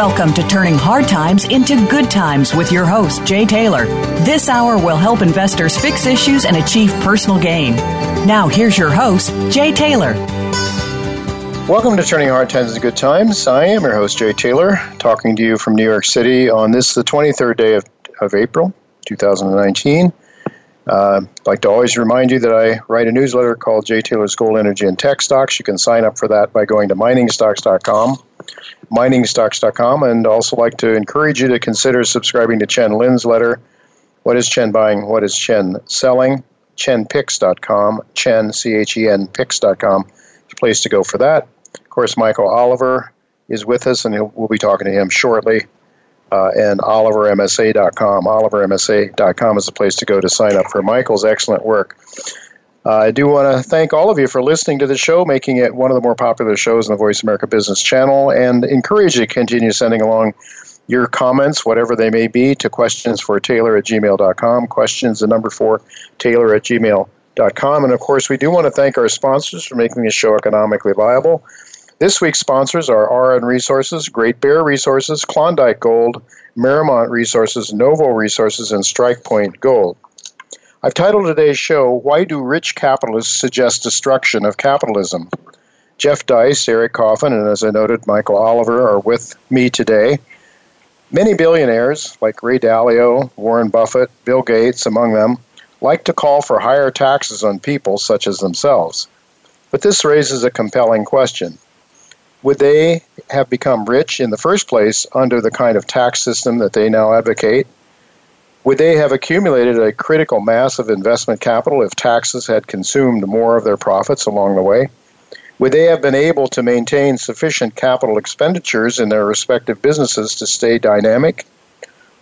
Welcome to Turning Hard Times into Good Times with your host, Jay Taylor. This hour will help investors fix issues and achieve personal gain. Now, here's your host, Jay Taylor. Welcome to Turning Hard Times into Good Times. I am your host, Jay Taylor, talking to you from New York City on this, the 23rd day of, of April, 2019. Uh, I'd like to always remind you that I write a newsletter called Jay Taylor's Gold, Energy, and Tech Stocks. You can sign up for that by going to miningstocks.com miningstocks.com, and also like to encourage you to consider subscribing to Chen Lin's letter, What is Chen Buying? What is Chen Selling? ChenPicks.com, Chen, C H E N, Picks.com is a place to go for that. Of course, Michael Oliver is with us, and we'll be talking to him shortly. Uh, and OliverMSA.com. OliverMSA.com is the place to go to sign up for Michael's excellent work. Uh, I do want to thank all of you for listening to the show, making it one of the more popular shows on the Voice America Business Channel, and encourage you to continue sending along your comments, whatever they may be, to questions for Taylor at gmail.com. Questions, the number four, Taylor at gmail.com. And of course, we do want to thank our sponsors for making this show economically viable. This week's sponsors are Aben Resources, Great Bear Resources, Klondike Gold, Maritime Resources, Novo Resources, and Strike Point Gold. I've titled today's show, Why Do Rich Capitalists Suggest Destruction of Capitalism? Jeff Deist, Eric Coffin, and as I noted, Michael Oliver are with me today. Many billionaires, like Ray Dalio, Warren Buffett, Bill Gates, among them, like to call for higher taxes on people such as themselves. But this raises a compelling question. Would they have become rich in the first place under the kind of tax system that they now advocate? Would they have accumulated a critical mass of investment capital if taxes had consumed more of their profits along the way? Would they have been able to maintain sufficient capital expenditures in their respective businesses to stay dynamic?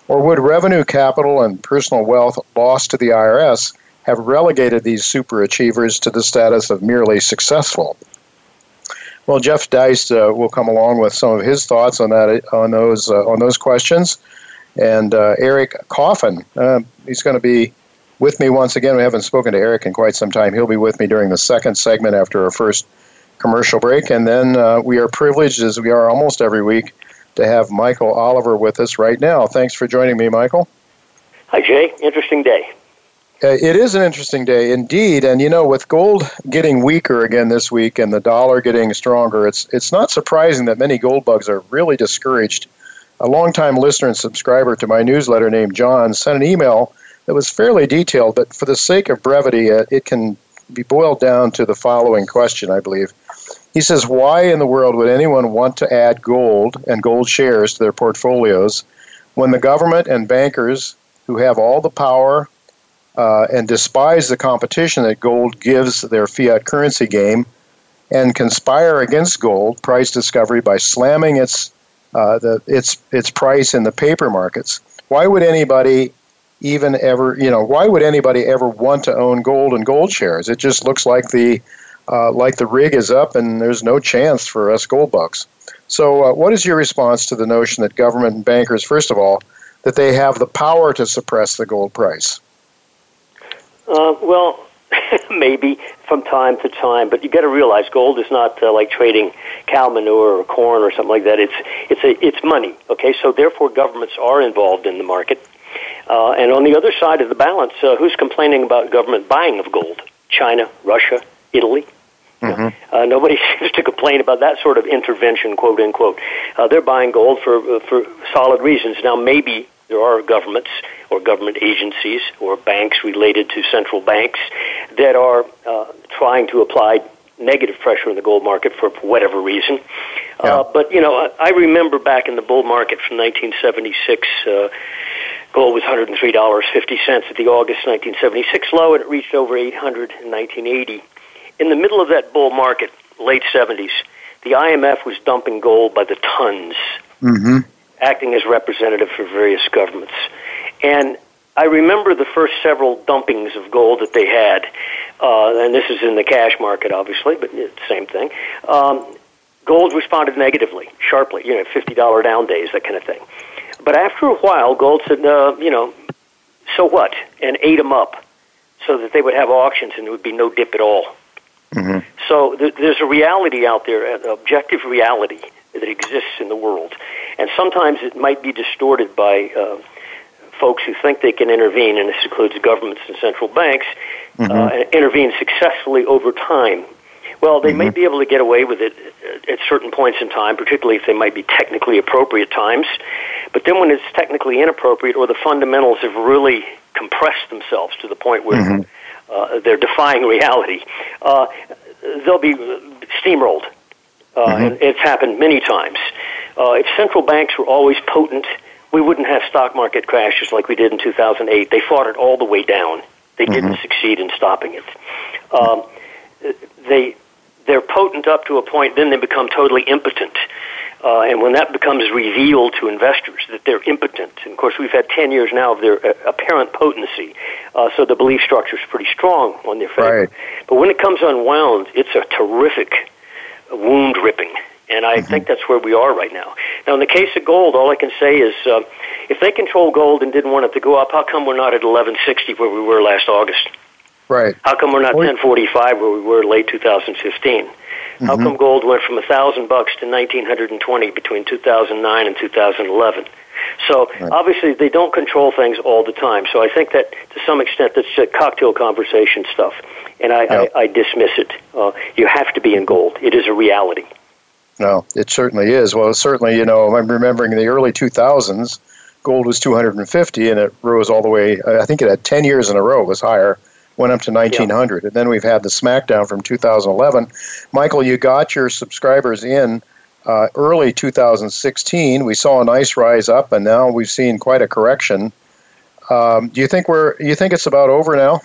Or would revenue capital and personal wealth lost to the IRS have relegated these superachievers to the status of merely successful? Well, Jeff Deist uh, will come along with some of his thoughts on that on those uh, on those questions. And uh, Eric Coffin, uh, he's going to be with me once again. We haven't spoken to Eric in quite some time. He'll be with me during the second segment after our first commercial break. And then uh, we are privileged, as we are almost every week, to have Michael Oliver with us right now. Thanks for joining me, Michael. Hi, Jay. Interesting day. Uh, it is an interesting day indeed, and you know, with gold getting weaker again this week and the dollar getting stronger, it's it's not surprising that many gold bugs are really discouraged a longtime listener and subscriber to my newsletter named John sent an email that was fairly detailed, but for the sake of brevity, uh, it can be boiled down to the following question, I believe. He says, Why in the world would anyone want to add gold and gold shares to their portfolios when the government and bankers who have all the power uh, and despise the competition that gold gives their fiat currency game and conspire against gold price discovery by slamming its uh, the, its its price in the paper markets. Why would anybody even ever you know why would anybody ever want to own gold and gold shares? It just looks like the uh, like the rig is up and there's no chance for us gold bugs. So, uh, what is your response to the notion that government and bankers, first of all, that they have the power to suppress the gold price? Uh, well, maybe from time to time, but you got to realize gold is not uh, like trading cow manure or corn or something like that. It's it's a, it's money. Okay, so therefore governments are involved in the market. Uh, and on the other side of the balance, uh, who's complaining about government buying of gold? China, Russia, Italy. Mm-hmm. Uh, nobody seems to complain about that sort of intervention, quote unquote. Uh, they're buying gold for uh, for solid reasons. Now, maybe there are governments or government agencies or banks related to central banks that are uh, trying to apply negative pressure in the gold market for whatever reason. Yeah. Uh, but you know, I remember back in the bull market from 1976. Uh, gold was $103.50 at the August 1976 low, and it reached over 800 in 1980. In the middle of that bull market, late 70s, the IMF was dumping gold by the tons, mm-hmm. Acting as representative for various governments. And I remember the first several dumpings of gold that they had, uh, and this is in the cash market, obviously, but it's the same thing. Um, gold responded negatively, sharply, you know, $50 down days, that kind of thing. But after a while, gold said, uh, you know, so what? And ate them up so that they would have auctions and there would be no dip at all. Mm-hmm. So th- there's a reality out there, an objective reality that exists in the world. And sometimes it might be distorted by uh, folks who think they can intervene, and this includes governments and central banks, mm-hmm. uh, and intervene successfully over time. Well, they mm-hmm. may be able to get away with it at certain points in time, particularly if they might be technically appropriate times. But then when it's technically inappropriate or the fundamentals have really compressed themselves to the point where mm-hmm uh, they're defying reality, uh, they'll be steamrolled. Uh, mm-hmm. It's happened many times. Uh, if central banks were always potent, we wouldn't have stock market crashes like we did in 2008. They fought it all the way down. They mm-hmm. didn't succeed in stopping it. Um, they they're potent up to a point, then they become totally impotent. Uh, and when that becomes revealed to investors that they're impotent, and of course we've had 10 years now of their uh, apparent potency, uh, so the belief structure is pretty strong on their favor. Right. But when it comes unwound, it's a terrific wound ripping. And I mm-hmm. think that's where we are right now. Now, in the case of gold, all I can say is uh, if they control gold and didn't want it to go up, how come we're not at 1160 where we were last August? Right. How come we're not 1045 where we were late 2015? Mm-hmm. How come gold went from a thousand bucks to nineteen hundred and twenty between two thousand nine and two thousand eleven? So right. obviously they don't control things all the time. So I think that to some extent that's just cocktail conversation stuff, and I, I, I dismiss it. Uh, you have to be in gold. It is a reality. No, it certainly is. Well, certainly, you know, I'm remembering in the early 2000s, gold was 250 and it rose all the way. I think it had 10 years in a row was higher went up to 1900. Yeah. And then we've had the SmackDown from 2011. Michael, you got your subscribers in uh, early 2016. We saw a nice rise up, and now we've seen quite a correction. Um, do you think we're? You think it's about over now?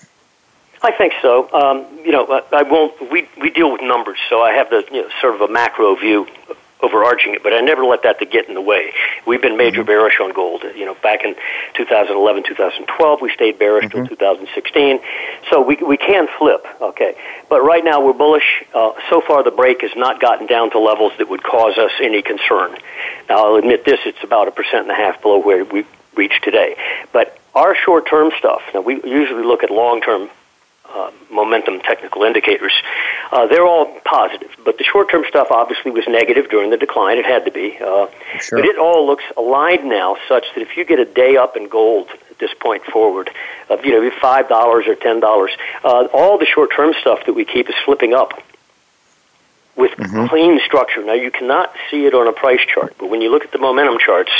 I think so. Um, you know, I, I won't. We we deal with numbers, so I have the you know, sort of a macro view overarching it, but I never let that to get in the way. We've been major mm-hmm. bearish on gold. You know, back in 2011, 2012, we stayed bearish mm-hmm. 2016. So we we can flip, okay. But right now we're bullish. Uh, so far, the break has not gotten down to levels that would cause us any concern. Now, I'll admit this: it's about a percent and a half below where we reached today. But our short-term stuff. Now, we usually look at long-term uh, momentum technical indicators, uh, they're all positive. But the short term stuff obviously was negative during the decline. It had to be. Uh, sure. But it all looks aligned now such that if you get a day up in gold at this point forward, of you know, $5 or $10, uh, all the short term stuff that we keep is flipping up with mm-hmm. clean structure. Now, you cannot see it on a price chart, but when you look at the momentum charts,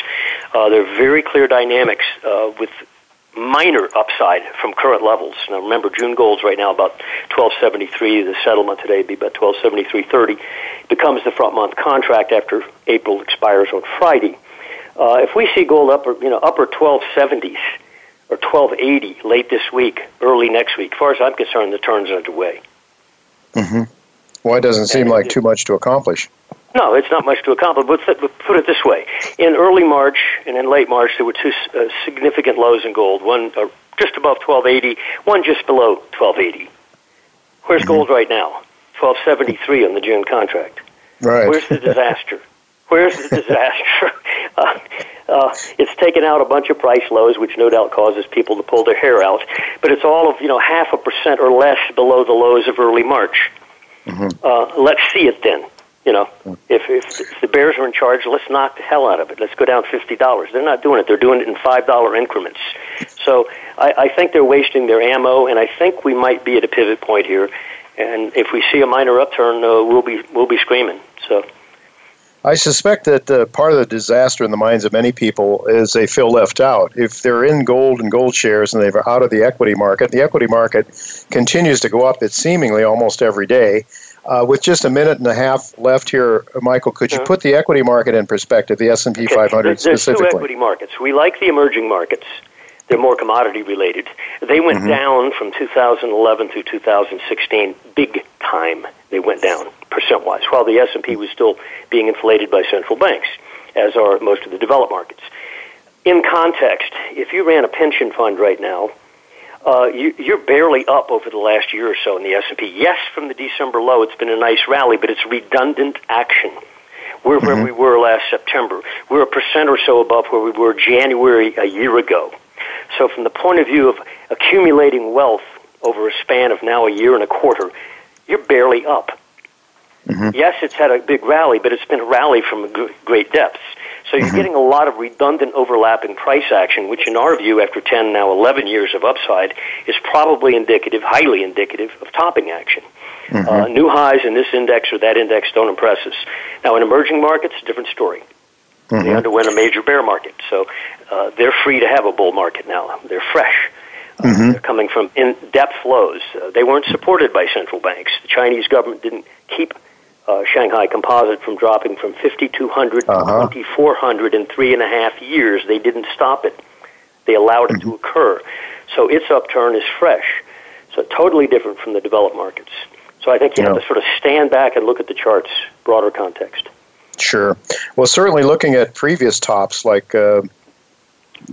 uh, they're very clear dynamics uh, with minor upside from current levels. Now remember, June gold's right now about 1273. The settlement today would be about 1273.30. Becomes the front month contract after April expires on Friday. Uh, if we see gold upper, you know, upper 1270s or 1280 late this week, early next week, as far as I'm concerned, the turn's underway. Mm-hmm. Well, it doesn't seem like too much to accomplish. No, it's not much to accomplish. But put it this way: in early March and in late March, there were two uh, significant lows in gold. One uh, just above 1280, one just below 1280. Where's mm-hmm. gold right now? 1273 on the June contract. Right. Where's the disaster? Where's the disaster? uh, uh, it's taken out a bunch of price lows, which no doubt causes people to pull their hair out. But it's all of you know half a percent or less below the lows of early March. Mm-hmm. Uh, let's see it then. You know, if, if, if the Bears are in charge, let's knock the hell out of it. Let's go down fifty dollars. They're not doing it. They're doing it in five dollar increments. So I, I think they're wasting their ammo, and I think we might be at a pivot point here. And if we see a minor upturn, uh, we'll be we'll be screaming. So. I suspect that uh, part of the disaster in the minds of many people is they feel left out. If they're in gold and gold shares and they're out of the equity market, the equity market continues to go up. It's seemingly almost every day. Uh, with just a minute and a half left here, Michael, could you put the equity market in perspective, the S&P okay. 500 There's specifically? two equity markets. We like the emerging markets. They're more commodity related. They went mm-hmm. down from 2011 through 2016 big time. They went down percent wise, while the S&P was still being inflated by central banks, as are most of the developed markets. In context, if you ran a pension fund right now, uh, you, you're barely up over the last year or so in the S&P. Yes, from the December low, it's been a nice rally, but it's redundant action. We're mm-hmm. where we were last September. We're a percent or so above where we were January a year ago. So, from the point of view of accumulating wealth over a span of now a year and a quarter, you're barely up. Mm-hmm. Yes, it's had a big rally, but it's been a rally from great depths. So you're mm-hmm. getting a lot of redundant overlapping price action, which in our view, after 10, now 11 years of upside, is probably indicative, highly indicative of topping action. Mm-hmm. Uh, new highs in this index or that index don't impress us. Now, in emerging markets, a different story. Mm-hmm. They underwent a major bear market, so uh, they're free to have a bull market now. They're fresh. Uh, mm-hmm. They're coming from in-depth flows. Uh, they weren't supported by central banks. The Chinese government didn't keep uh, Shanghai Composite from dropping from 5,200 uh-huh. to 2,400 in three and a half years. They didn't stop it. They allowed it mm-hmm. to occur. So its upturn is fresh. So totally different from the developed markets. So I think you have to sort of stand back and look at the charts, broader context. Sure. Well, certainly looking at previous tops like, uh,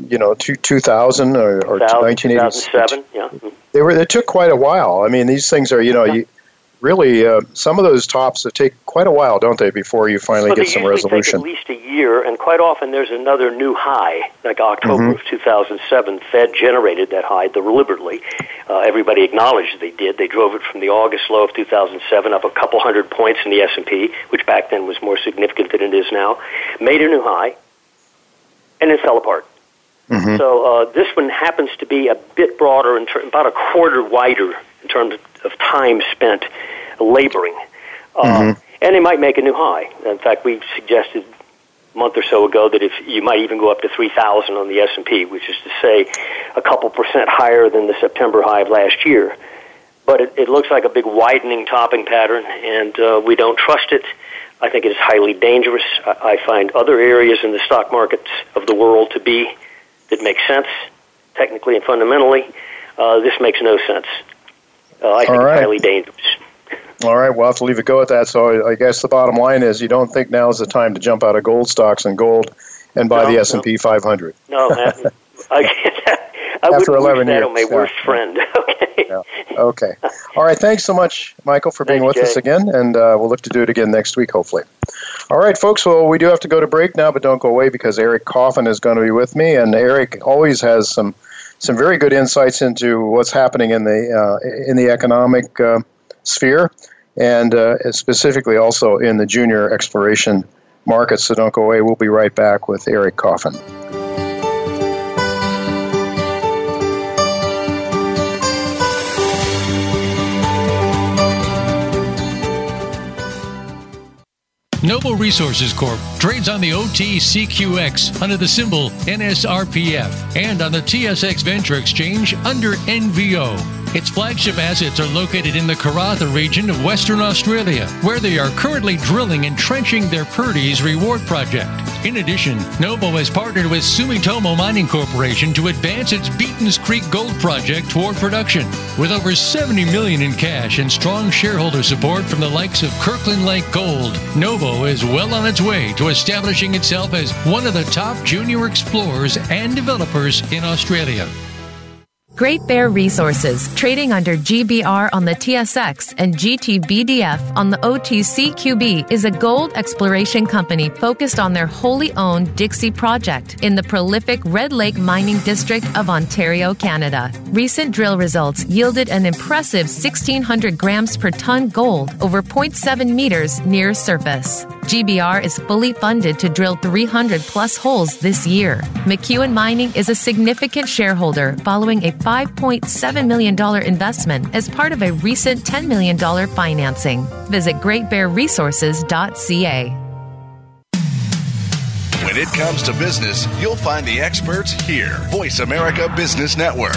you know, two, 2000 or, or 1987. Yeah. They were. They took quite a while. I mean, these things are. You know, you really uh, some of those tops that take quite a while, don't they, before you finally get some resolution? Take at least a year, and quite often there's another new high, like October mm-hmm. of 2007. Fed generated that high deliberately. Uh, everybody acknowledged they did. They drove it from the August low of 2007 up a couple hundred points in the S&P, which back then was more significant than it is now. Made a new high, and it fell apart. Mm-hmm. So uh, this one happens to be a bit broader, and ter- about a quarter wider in terms of time spent laboring. Uh, mm-hmm. And it might make a new high. In fact, we suggested a month or so ago that if you might even go up to 3,000 on the S&P, which is to say a couple percent higher than the September high of last year. But it, it looks like a big widening topping pattern, and uh, we don't trust it. I think it is highly dangerous. I, I find other areas in the stock markets of the world to be that make sense, technically and fundamentally. Uh, this makes no sense. Uh, I think right. it's highly dangerous. All right, we'll have to leave it go at that. So I guess the bottom line is you don't think now is the time to jump out of gold stocks and gold and buy no, the S and P 500. No, I, I After 11 years, on my yeah. worst friend. okay. Yeah. Okay. All right. Thanks so much, Michael, for being with Jay. us again, and uh, we'll look to do it again next week, hopefully. All right, folks. Well, we do have to go to break now, but don't go away because Eric Coffin is going to be with me, and Eric always has some some very good insights into what's happening in the uh, in the economic uh, sphere, and uh, specifically also in the junior exploration markets. So don't go away. We'll be right back with Eric Coffin. Novo Resources Corp trades on the OTCQX under the symbol NSRPF and on the TSX Venture Exchange under NVO. Its flagship assets are located in the Karratha region of Western Australia, where they are currently drilling and trenching their Purdy's Reward project. In addition, Novo has partnered with Sumitomo Mining Corporation to advance its Beaton's Creek Gold project toward production. With over 70 million in cash and strong shareholder support from the likes of Kirkland Lake Gold, Novo is well on its way to establishing itself as one of the top junior explorers and developers in Australia. Great Bear Resources, trading under GBR on the TSX and GTBDF on the OTCQB, is a gold exploration company focused on their wholly owned Dixie project in the prolific Red Lake Mining District of Ontario, Canada. Recent drill results yielded an impressive 1,600 grams per ton gold over 0.7 meters near surface. GBR is fully funded to drill 300 plus holes this year. McEwen Mining is a significant shareholder following a $5.7 million investment as part of a recent $10 million financing. Visit greatbearresources.ca. When it comes to business, you'll find the experts here. Voice America Business Network.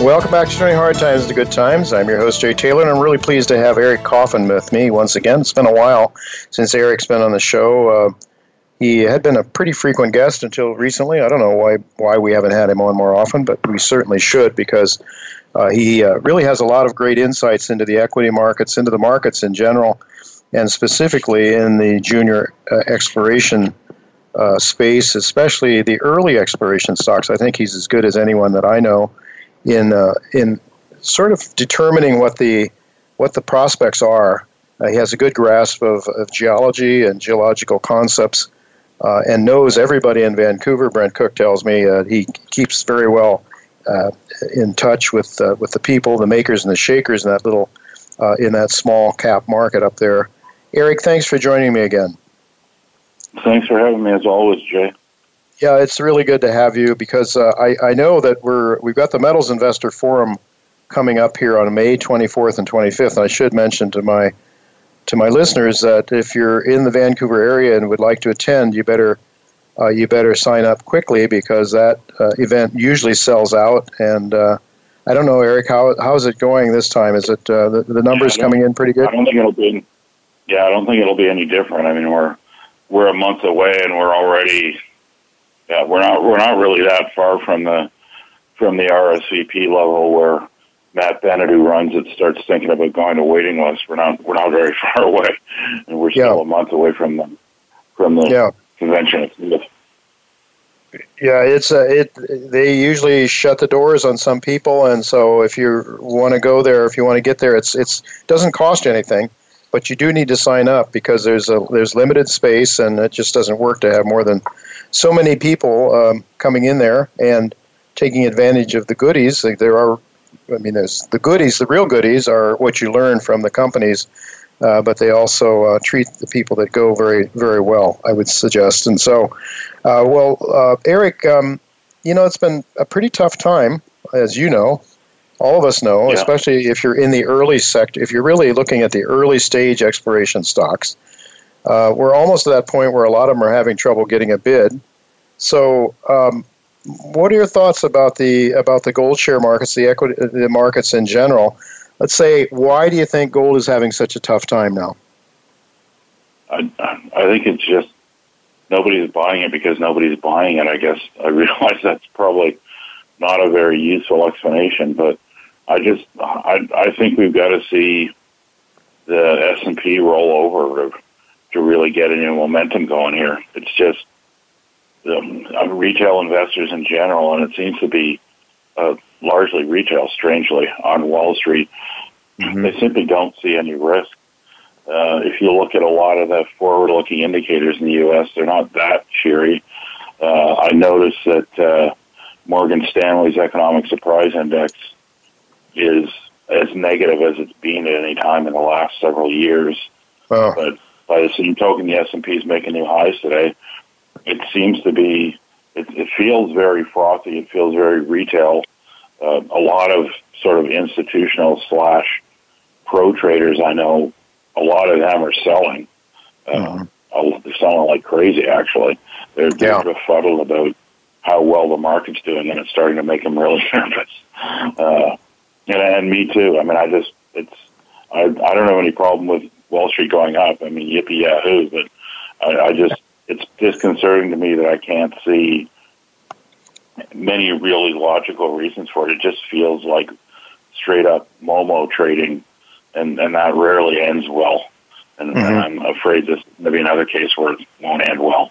Welcome back to Turning Hard Times to Good Times. I'm your host, Jay Taylor, and I'm really pleased to have Eric Coffin with me once again. It's been a while since Eric's been on the show. Uh, he had been a pretty frequent guest until recently. I don't know why why we haven't had him on more often, but we certainly should because uh, he uh, really has a lot of great insights into the equity markets, into the markets in general, and specifically in the junior uh, exploration uh, space, especially the early exploration stocks. I think he's as good as anyone that I know in uh, in sort of determining what the what the prospects are. Uh, he has a good grasp of, of geology and geological concepts, uh, and knows everybody in Vancouver. Brent Cook tells me uh, he keeps very well uh, in touch with uh, with the people, the makers and the shakers in that little in that small cap market up there. Eric, thanks for joining me again. Thanks for having me, as always, Jay. Yeah, it's really good to have you because uh, I, I know that we're we've got the Metals Investor Forum coming up here on May 24th and 25th. And I should mention to my to my listeners that if you're in the Vancouver area and would like to attend, you better uh, you better sign up quickly because that uh, event usually sells out. And uh, I don't know, Eric, how how's it going this time? Is it uh, the, the numbers yeah, coming in pretty good? I don't think it'll be. Yeah, I don't think it'll be any different. I mean, we're we're a month away and we're already yeah, we're not we're not really that far from the from the RSVP level where Matt Bennett, who runs it, starts thinking about going to waiting list. We're not we're not very far away, and we're still yeah. a month away from the from the yeah. convention Yeah, it's a, it. They usually shut the doors on some people, and so if you want to go there, if you want to get there, it's it's doesn't cost you anything, but you do need to sign up because there's a there's limited space, and it just doesn't work to have more than so many people um, coming in there and taking advantage of the goodies. There are, I mean, there's the goodies. The real goodies are what you learn from the companies, uh, but they also uh, treat the people that go very, very well. I would suggest. And so, uh, well, uh, Eric, um, you know, it's been a pretty tough time, as you know. All of us know, yeah. especially if you're in the early sector. If you're really looking at the early stage exploration stocks, uh, we're almost to that point where a lot of them are having trouble getting a bid. So, um, what are your thoughts about the about the gold share markets, the equity, the markets in general? Let's say, why do you think gold is having such a tough time now? I, I think it's just nobody's buying it because nobody's buying it. I guess I realize that's probably not a very useful explanation, but I just I I think we've got to see the S and P roll over to really get any momentum going here. It's just um, retail investors in general, and it seems to be uh, largely retail, strangely, on Wall Street. Mm-hmm. They simply don't see any risk. Uh, if you look at a lot of the forward-looking indicators in the U.S., they're not that cheery. Uh, I noticed that uh, Morgan Stanley's economic surprise index is as negative as it's been at any time in the last several years. Oh. But by the same token, the S&P is making new highs today. It seems to be, it, it feels very frothy. It feels very retail. Uh, a lot of sort of institutional slash pro traders I know, a lot of them are selling. Uh, mm-hmm. They're selling like crazy, actually. They're, they're yeah. befuddled about how well the market's doing, and it's starting to make them really nervous. Uh, and, and me too. I mean, I just, it's, I, I don't have any problem with Wall Street going up. I mean, yippee yahoo! But I, I just it's disconcerting to me that I can't see many really logical reasons for it. It just feels like straight up Momo trading, and and that rarely ends well. And, mm-hmm. and I'm afraid this may be another case where it won't end well.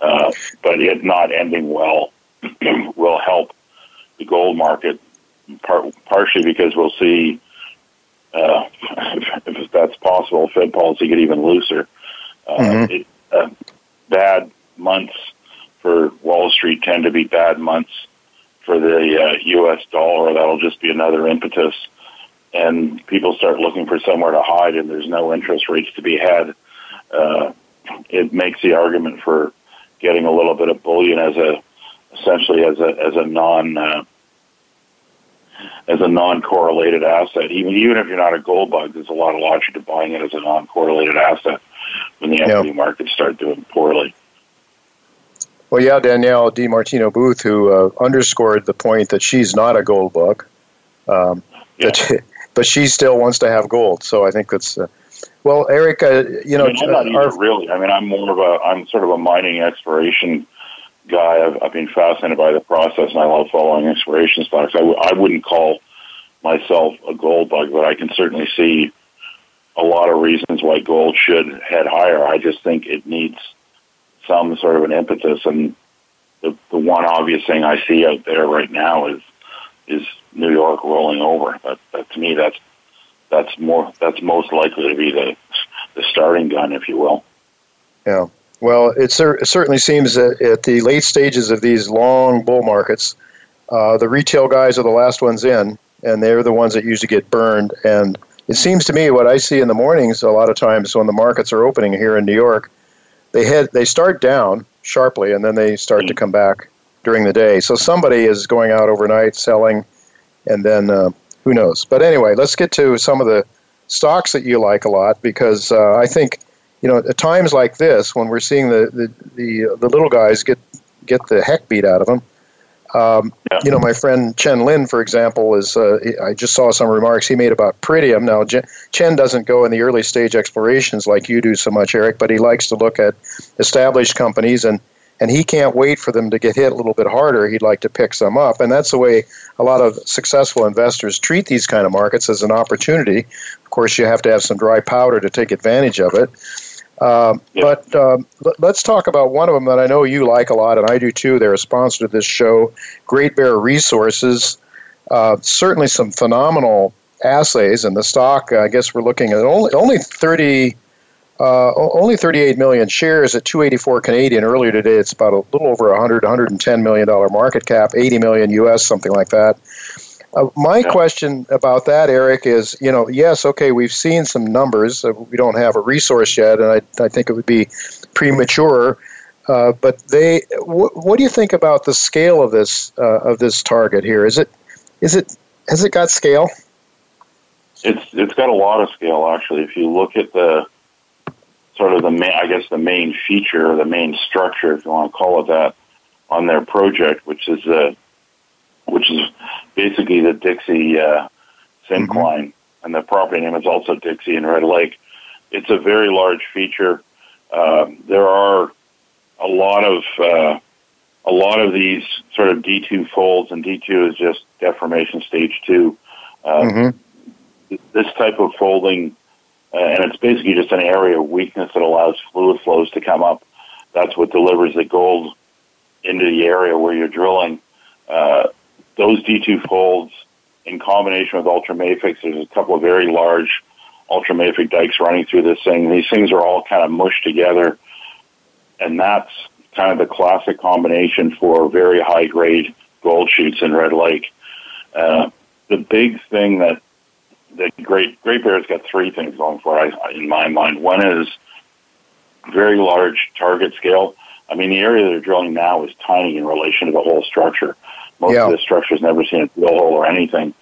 Uh, but it not ending well will help the gold market par- partially because we'll see if, that's possible, Fed policy get even looser. Uh, mm-hmm. it, uh, bad months for Wall Street tend to be bad months for the uh, U.S. dollar. That'll just be another impetus, and people start looking for somewhere to hide, and there's no interest rates to be had. Uh, it makes the argument for getting a little bit of bullion as a essentially as a as a non uh, as a non-correlated asset. Even even if you're not a gold bug, there's a lot of logic to buying it as a non-correlated asset when the equity markets start doing poorly. Well, yeah, Danielle DiMartino Booth, who uh, underscored the point that she's not a gold bug, um, yeah. but, but she still wants to have gold. So I think that's uh, well, Eric. Uh, you know, I mean, I'm not our, really. I mean, I'm more of a I'm sort of a mining exploration guy. I've, I've been fascinated by the process, and I love following exploration stocks. I w- I wouldn't call myself a gold bug, but I can certainly see a lot of reasons why gold should head higher. I just think it needs some sort of an impetus, and the the one obvious thing I see out there right now is is New York rolling over. That, that to me, that's that's more that's most likely to be the the starting gun, if you will. Yeah. Well, it, cer- it certainly seems that at the late stages of these long bull markets, uh, the retail guys are the last ones in, and they're the ones that usually get burned. And it seems to me what I see in the mornings a lot of times when the markets are opening here in New York, they head they start down sharply and then they start to come back during the day. So somebody is going out overnight selling, and then uh, who knows? But anyway, let's get to some of the stocks that you like a lot because uh, I think you know, at times like this, when we're seeing the the the, the little guys get get the heck beat out of them. Um, yeah. You know, my friend Chen Lin, for example, is. Uh, I just saw some remarks he made about Pretium. Now, Chen doesn't go in the early stage explorations like you do so much, Eric, but he likes to look at established companies and and he can't wait for them to get hit a little bit harder. He'd like to pick some up, and that's the way a lot of successful investors treat these kind of markets as an opportunity. Of course, you have to have some dry powder to take advantage of it. Um, yeah. But um, let's talk about one of them that I know you like a lot, and I do too. They're a sponsor of this show, Great Bear Resources. Uh, certainly some phenomenal assays, and the stock. I guess we're looking at only only thirty. Uh, only 38 million shares at 284 Canadian. Earlier today, it's about a little over 100, 110 million dollar market cap, 80 million US, something like that. Uh, my yeah. question about that, Eric, is you know, yes, okay, we've seen some numbers. Uh, we don't have a resource yet, and I, I think it would be premature. Uh, but they, wh- what do you think about the scale of this uh, of this target here? Is it, is it, has it got scale? It's it's got a lot of scale actually. If you look at the sort of the main, I guess the main feature, the main structure, if you want to call it that, on their project, which is the which is basically the Dixie uh, syncline, mm-hmm. and the property name is also Dixie in Red Lake. It's a very large feature. Uh, there are a lot of uh, a lot of these sort of D2 folds, and D2 is just deformation stage two. Uh, mm-hmm. This type of folding, uh, and it's basically just an area of weakness that allows fluid flows to come up. That's what delivers the gold into the area where you're drilling. Uh, those D2 folds in combination with ultramafics, there's a couple of very large ultramafic dikes running through this thing. These things are all kind of mushed together, and that's kind of the classic combination for very high grade gold shoots in Red Lake. Uh, the big thing that the Great Great Bear's got three things going for it in my mind. One is very large target scale. I mean, the area they're drilling now is tiny in relation to the whole structure. Most yeah. of the structure's never seen a drill hole or anything.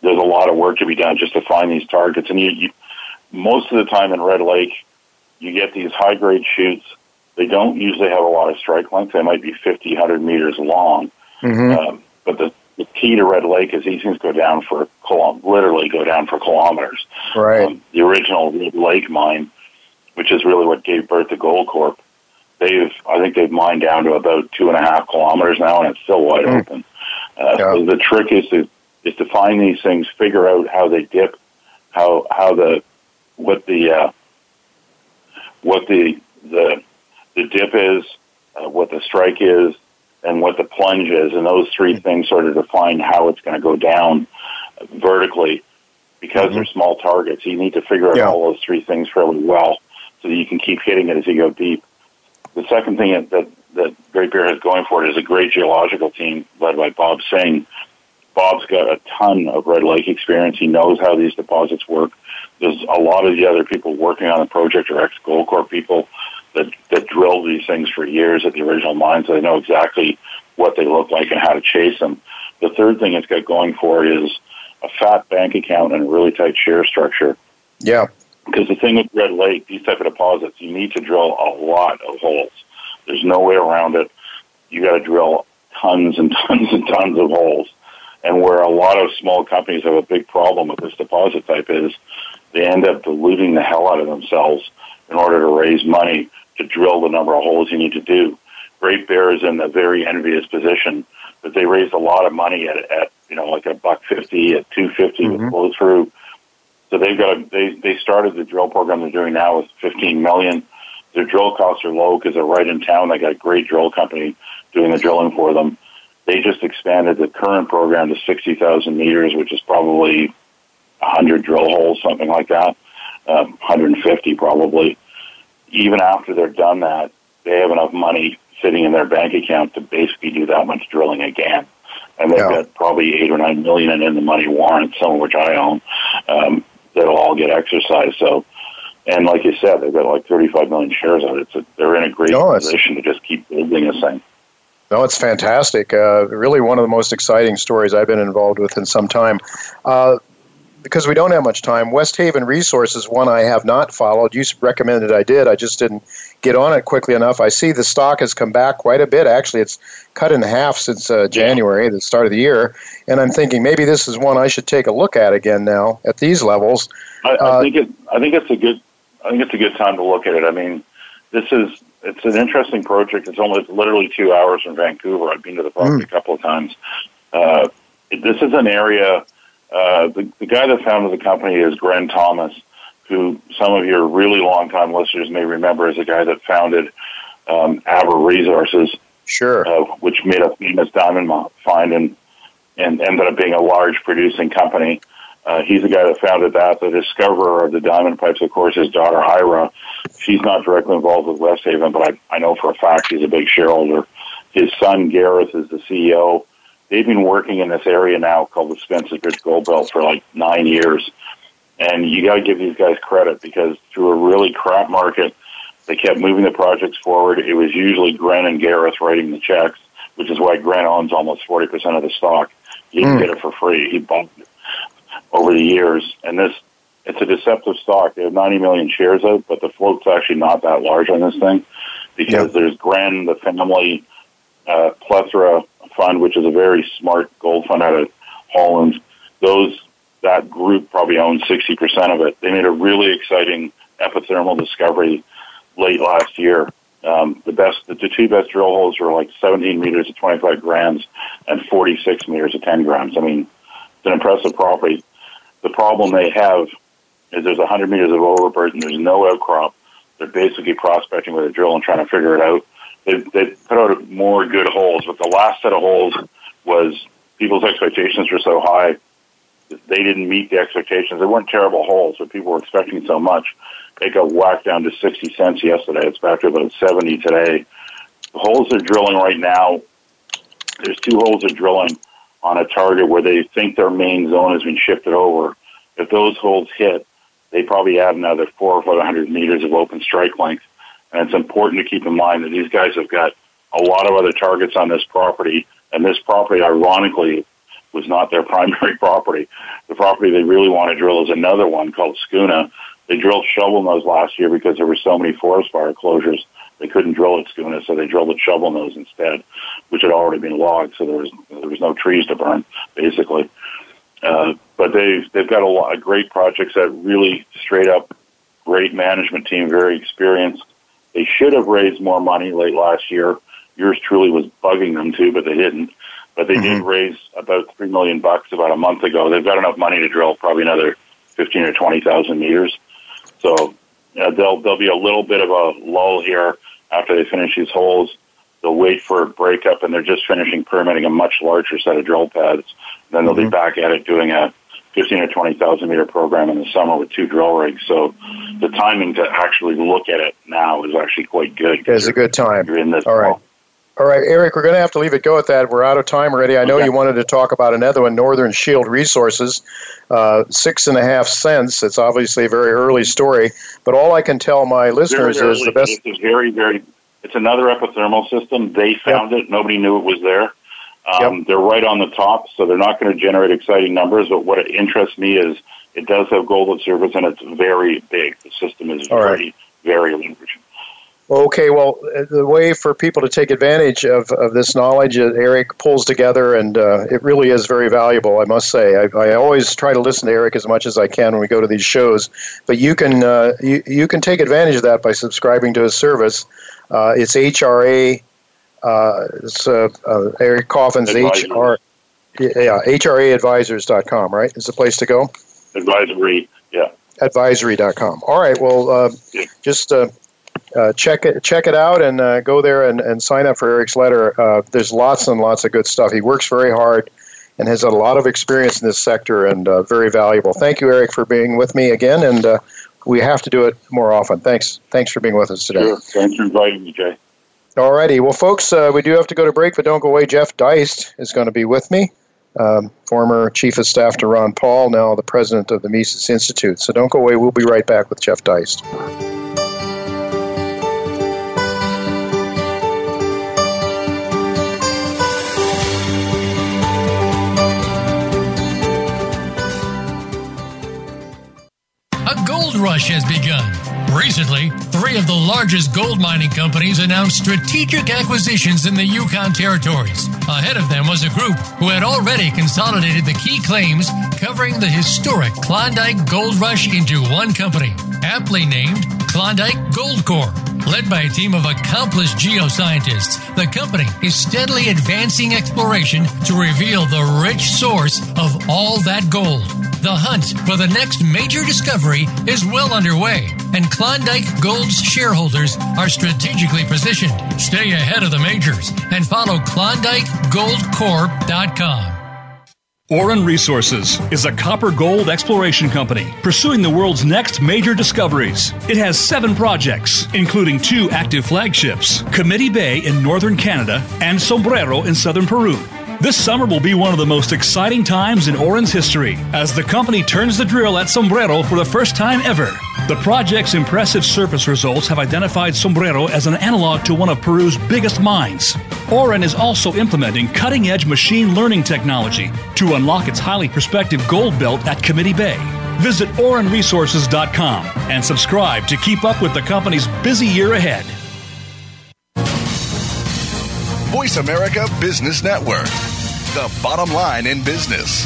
There's a lot of work to be done just to find these targets. And you, you most of the time in Red Lake, you get these high grade shoots. They don't usually have a lot of strike length. They might be 50, 100 meters long. Mm-hmm. Um, but the, the key to Red Lake is these things go down for literally go down for kilometers. Right. Um, the original Red Lake mine, which is really what gave birth to Goldcorp, they've I think they've mined down to about two and a half kilometers now, and it's still wide mm. open. Uh, yeah. so the trick is to is to find these things, figure out how they dip, how how the what the uh, what the the the dip is, uh, what the strike is, and what the plunge is, and those three things sort of define how it's going to go down vertically. Because mm-hmm. they're small targets, you need to figure out yeah. all those three things fairly well so that you can keep hitting it as you go deep. The second thing that that Great Bear has going for it is a great geological team led by Bob Singh. Bob's got a ton of Red Lake experience. He knows how these deposits work. There's a lot of the other people working on the project are ex Goldcorp people that that drilled these things for years at the original mine, so they know exactly what they look like and how to chase them. The third thing it's got going for it is a fat bank account and a really tight share structure. Yeah. Because the thing with Red Lake, these type of deposits, you need to drill a lot of holes. There's no way around it. You got to drill tons and tons and tons of holes. And where a lot of small companies have a big problem with this deposit type is they end up diluting the hell out of themselves in order to raise money to drill the number of holes you need to do. Great Bear is in a very envious position that they raised a lot of money at, at you know like a buck fifty at two fifty mm-hmm. with flow through. So they've got a, they they started the drill program they're doing now with fifteen million. Their drill costs are low because they're right in town. They got a great drill company doing the drilling for them. They just expanded the current program to 60,000 meters, which is probably 100 drill holes, something like that, uh, 150 probably. Even after they're done that, they have enough money sitting in their bank account to basically do that much drilling again. And they've yeah. got probably eight or nine million in the money warrants, some of which I own, um, that'll all get exercised. So, and like you said, they've got like 35 million shares of it. So they're in a great no, position to just keep building this thing. No, it's fantastic. Uh, really, one of the most exciting stories I've been involved with in some time. Uh, because we don't have much time, West Haven Resources, one I have not followed. You recommended I did. I just didn't get on it quickly enough. I see the stock has come back quite a bit. Actually, it's cut in half since uh, January, the start of the year. And I'm thinking maybe this is one I should take a look at again now at these levels. I, I uh, think it. I think it's a good. I think it's a good time to look at it. I mean, this is it's an interesting project. It's only literally two hours from Vancouver. I've been to the property mm. a couple of times. Uh, this is an area uh, the, the guy that founded the company is Gren Thomas, who some of your really long-time listeners may remember as the guy that founded um, Aber Resources, sure, uh, which made a famous diamond find and and ended up being a large producing company. Uh, he's the guy that founded that. The discoverer of the diamond pipes, of course, his daughter Eira. She's not directly involved with West Haven, but I, I know for a fact he's a big shareholder. His son Gareth is the CEO they've been working in this area now called the Spences Bridge Gold Belt for like nine years. And you got to give these guys credit because through a really crap market, they kept moving the projects forward. It was usually Gren and Gareth writing the checks, which is why Gren owns almost 40% of the stock. He didn't mm. get it for free. He bought it over the years. And this, it's a deceptive stock. They have 90 million shares out, but the float's actually not that large on this thing because there's Gren, the family, uh, plethora fund, which is a very smart gold fund out of Holland. Those that group probably owns sixty percent of it. They made a really exciting epithermal discovery late last year. Um, the best, the two best drill holes were like 17 meters at 25 grams and 46 meters at 10 grams. I mean, it's an impressive property. The problem they have is there's 100 meters of overburden. There's no outcrop. They're basically prospecting with a drill and trying to figure it out they they put out more good holes, but the last set of holes was people's expectations were so high they didn't meet the expectations. They weren't terrible holes, but people were expecting so much. It got whacked down to sixty cents yesterday. It's back to about seventy today. The holes they're drilling right now, there's two holes they're drilling on a target where they think their main zone has been shifted over. If those holes hit, they probably add another four or five hundred meters of open strike length and it's important to keep in mind that these guys have got a lot of other targets on this property, and this property, ironically, was not their primary property. The property they really want to drill is another one called Skoonka. They drilled Shovelnose last year because there were so many forest fire closures. They couldn't drill at Skoonka, so they drilled at Shovelnose instead, which had already been logged, so there was there was no trees to burn, basically. Uh, but they've they've got a lot of great projects that really straight up great management team, very experienced. They should have raised more money late last year. Yours truly was bugging them too, but they didn't. But they mm-hmm. did raise about three million bucks about a month ago. They've got enough money to drill probably another fifteen or twenty thousand meters. So you know, there'll there'll be a little bit of a lull here after they finish these holes. they'll wait for a breakup, and they're just finishing permitting a much larger set of drill pads. Then they'll mm-hmm. be back at it doing a 15 or 20,000 meter program in the summer with two drill rigs. So the timing to actually look at it now is actually quite good. It's a good time. You're in this. All right. All right, Eric, we're going to have to leave it go at that. We're out of time already. I know okay. you wanted to talk about another one, Northern Shield Resources, uh, six and a half cents. It's obviously a very early story, but all I can tell my listeners very is the best. It's very, very. It's another epithermal system. They found yep. it. Nobody knew it was there. Um, yep. They're right on the top, so they're not going to generate exciting numbers. But what interests me is it does have gold at surface, and it's very big. The system is All very, right. very large. Okay, well, uh, the way for people to take advantage of, of this knowledge that Eric pulls together, and uh, it really is very valuable, I must say. I, I, always try to listen to Eric as much as I can when we go to these shows, but you can uh, you, you can take advantage of that by subscribing to his service. Uh, it's HRA, uh, it's uh, Eric Coffin's HR, yeah, HRAadvisors.com, right? Is the place to go? Advisory, yeah. Advisory.com. All right, well, yeah. just uh, check it check it out and uh, go there and, and sign up for Eric's letter. Uh, there's lots and lots of good stuff. He works very hard and has a lot of experience in this sector and uh, very valuable. Thank you, Eric, for being with me again, and uh, we have to do it more often. Thanks, thanks for being with us today. Sure. Thanks for inviting me, Jay. All righty. Well, folks, uh, we do have to go to break, but don't go away. Jeff Deist is going to be with me. Um, former chief of staff to Ron Paul, now the president of the Mises Institute. So don't go away. We'll be right back with Jeff Deist. rush has begun. Recently, three of the largest gold mining companies announced strategic acquisitions in the Yukon territories. Ahead of them was a group who had already consolidated the key claims covering the historic Klondike Gold Rush into one company, aptly named Klondike Gold Corp. Led by a team of accomplished geoscientists, the company is steadily advancing exploration to reveal the rich source of all that gold. The hunt for the next major discovery is well underway, and Klondike Gold's shareholders are strategically positioned. Stay ahead of the majors and follow KlondikeGoldCorp.com. Auryn Resources is a copper gold exploration company pursuing the world's next major discoveries. It has seven projects, including two active flagships Committee Bay in northern Canada and Sombrero in southern Peru. This summer will be one of the most exciting times in Auryn's history as the company turns the drill at Sombrero for the first time ever. The project's impressive surface results have identified Sombrero as an analog to one of Peru's biggest mines. Auryn is also implementing cutting edge machine learning technology to unlock its highly prospective gold belt at Committee Bay. Visit aurynresources.com and subscribe to keep up with the company's busy year ahead. Voice America Business Network, the bottom line in business.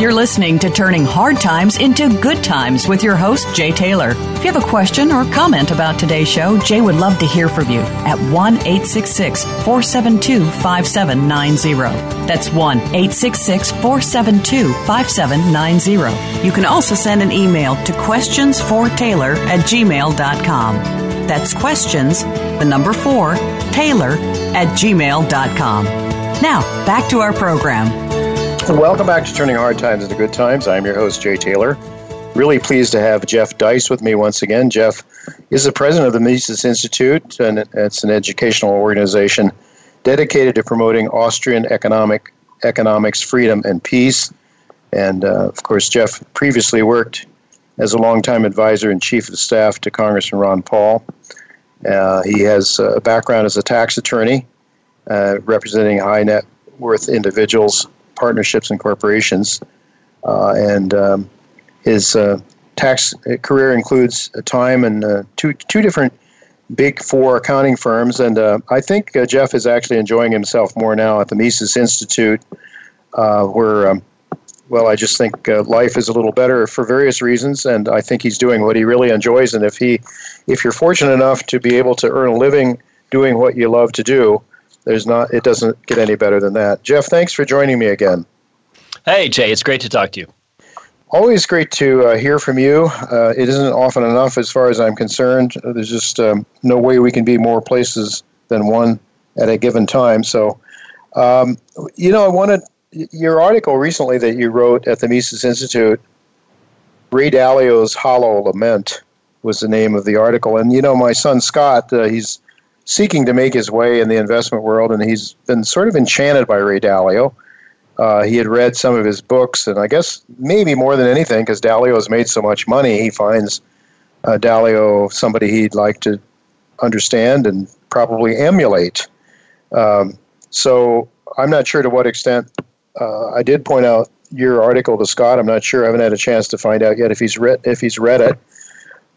You're listening to Turning Hard Times into Good Times with your host, Jay Taylor. If you have a question or comment about today's show, Jay would love to hear from you at 1 866 472 5790. That's 1 866 472 5790. You can also send an email to questionsfortaylor at gmail.com. That's questions, the number 4, Taylor at gmail.com. Now, back to our program. Welcome back to Turning Hard Times into Good Times. I'm your host, Jay Taylor. Really pleased to have Jeff Deist with me once again. Jeff is the president of the Mises Institute, and it's an educational organization dedicated to promoting Austrian economic economics, freedom, and peace. And uh, of course, Jeff previously worked as a longtime advisor and chief of staff to Congressman Ron Paul. Uh, he has a background as a tax attorney, uh, representing high net worth individuals partnerships and corporations. Uh, and um, his uh, tax career includes time in uh, two, two different big four accounting firms. And uh, I think uh, Jeff is actually enjoying himself more now at the Mises Institute, where, um, well, I just think life is a little better for various reasons. And I think he's doing what he really enjoys. And if he, if you're fortunate enough to be able to earn a living doing what you love to do, There's not. It doesn't get any better than that. Jeff, thanks for joining me again. Hey, Jay, it's great to talk to you. Always great to uh, hear from you. Uh, it isn't often enough, as far as I'm concerned. There's just um, no way we can be more places than one at a given time. So, um, you know, I wanted your article recently that you wrote at the Mises Institute. Ray Dalio's Hollow Lament was the name of the article, and you know, my son Scott, uh, he's seeking to make his way in the investment world, and he's been sort of enchanted by Ray Dalio. Uh, he had read some of his books, and I guess maybe more than anything, because Dalio has made so much money, he finds uh, Dalio somebody he'd like to understand and probably emulate. Um, so I'm not sure to what extent uh, I did point out your article to Scott. I'm not sure. I haven't had a chance to find out yet if he's read if he's read it.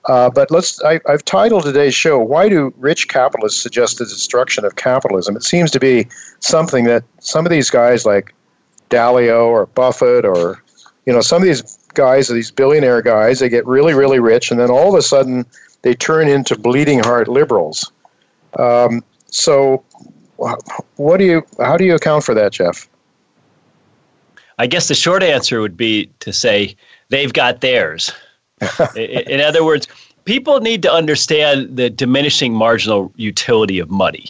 Uh, but let's. I, have titled today's show "Why Do Rich Capitalists Suggest the Destruction of Capitalism?" It seems to be something that some of these guys like Dalio or Buffett or you know some of these guys, these billionaire guys, they get really really rich, and then all of a sudden they turn into bleeding heart liberals. Um, so, what do you? How do you account for that, Jeff? I guess the short answer would be to say they've got theirs. in other words, people need to understand the diminishing marginal utility of money.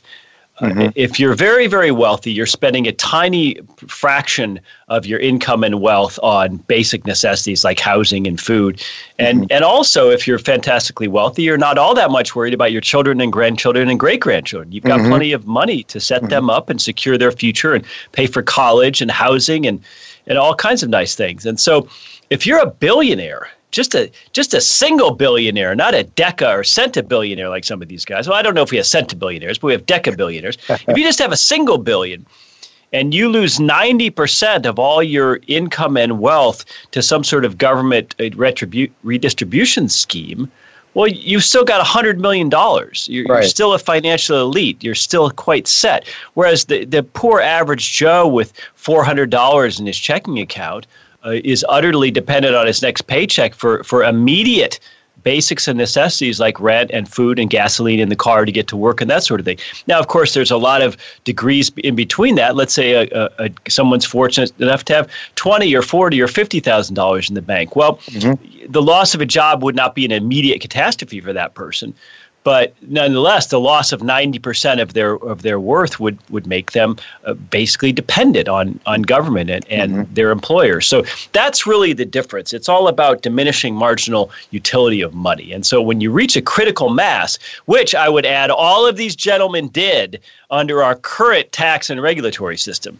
Mm-hmm. Uh, if you're very, very wealthy, you're spending a tiny fraction of your income and wealth on basic necessities like housing and food. And, mm-hmm. and also, if you're fantastically wealthy, you're not all that much worried about your children and grandchildren and great grandchildren. You've got mm-hmm. plenty of money to set mm-hmm. them up and secure their future and pay for college and housing and, and all kinds of nice things. And so, if you're a billionaire, just a just a single billionaire, not a deca or centibillionaire like some of these guys. Well, I don't know if we have centibillionaires, but we have decabillionaires. if you just have a single billion and you lose 90% of all your income and wealth to some sort of government uh, retribu- redistribution scheme, well, you've still got $100 million. You're, right. you're, still a financial elite. You're still quite set. Whereas the, the poor average Joe with $400 in his checking account uh, is utterly dependent on his next paycheck for, for immediate basics and necessities like rent and food and gasoline in the car to get to work and that sort of thing. Now, of course, there's a lot of degrees in between that. Let's say a, a, a someone's fortunate enough to have twenty or forty or fifty thousand dollars in the bank. Well, mm-hmm. the loss of a job would not be an immediate catastrophe for that person, but nonetheless, the loss of 90% of their of their worth would, would make them uh, basically dependent on, on government and, and mm-hmm. their employers. So that's really the difference. It's all about diminishing marginal utility of money. And so when you reach a critical mass, which I would add all of these gentlemen did under our current tax and regulatory system,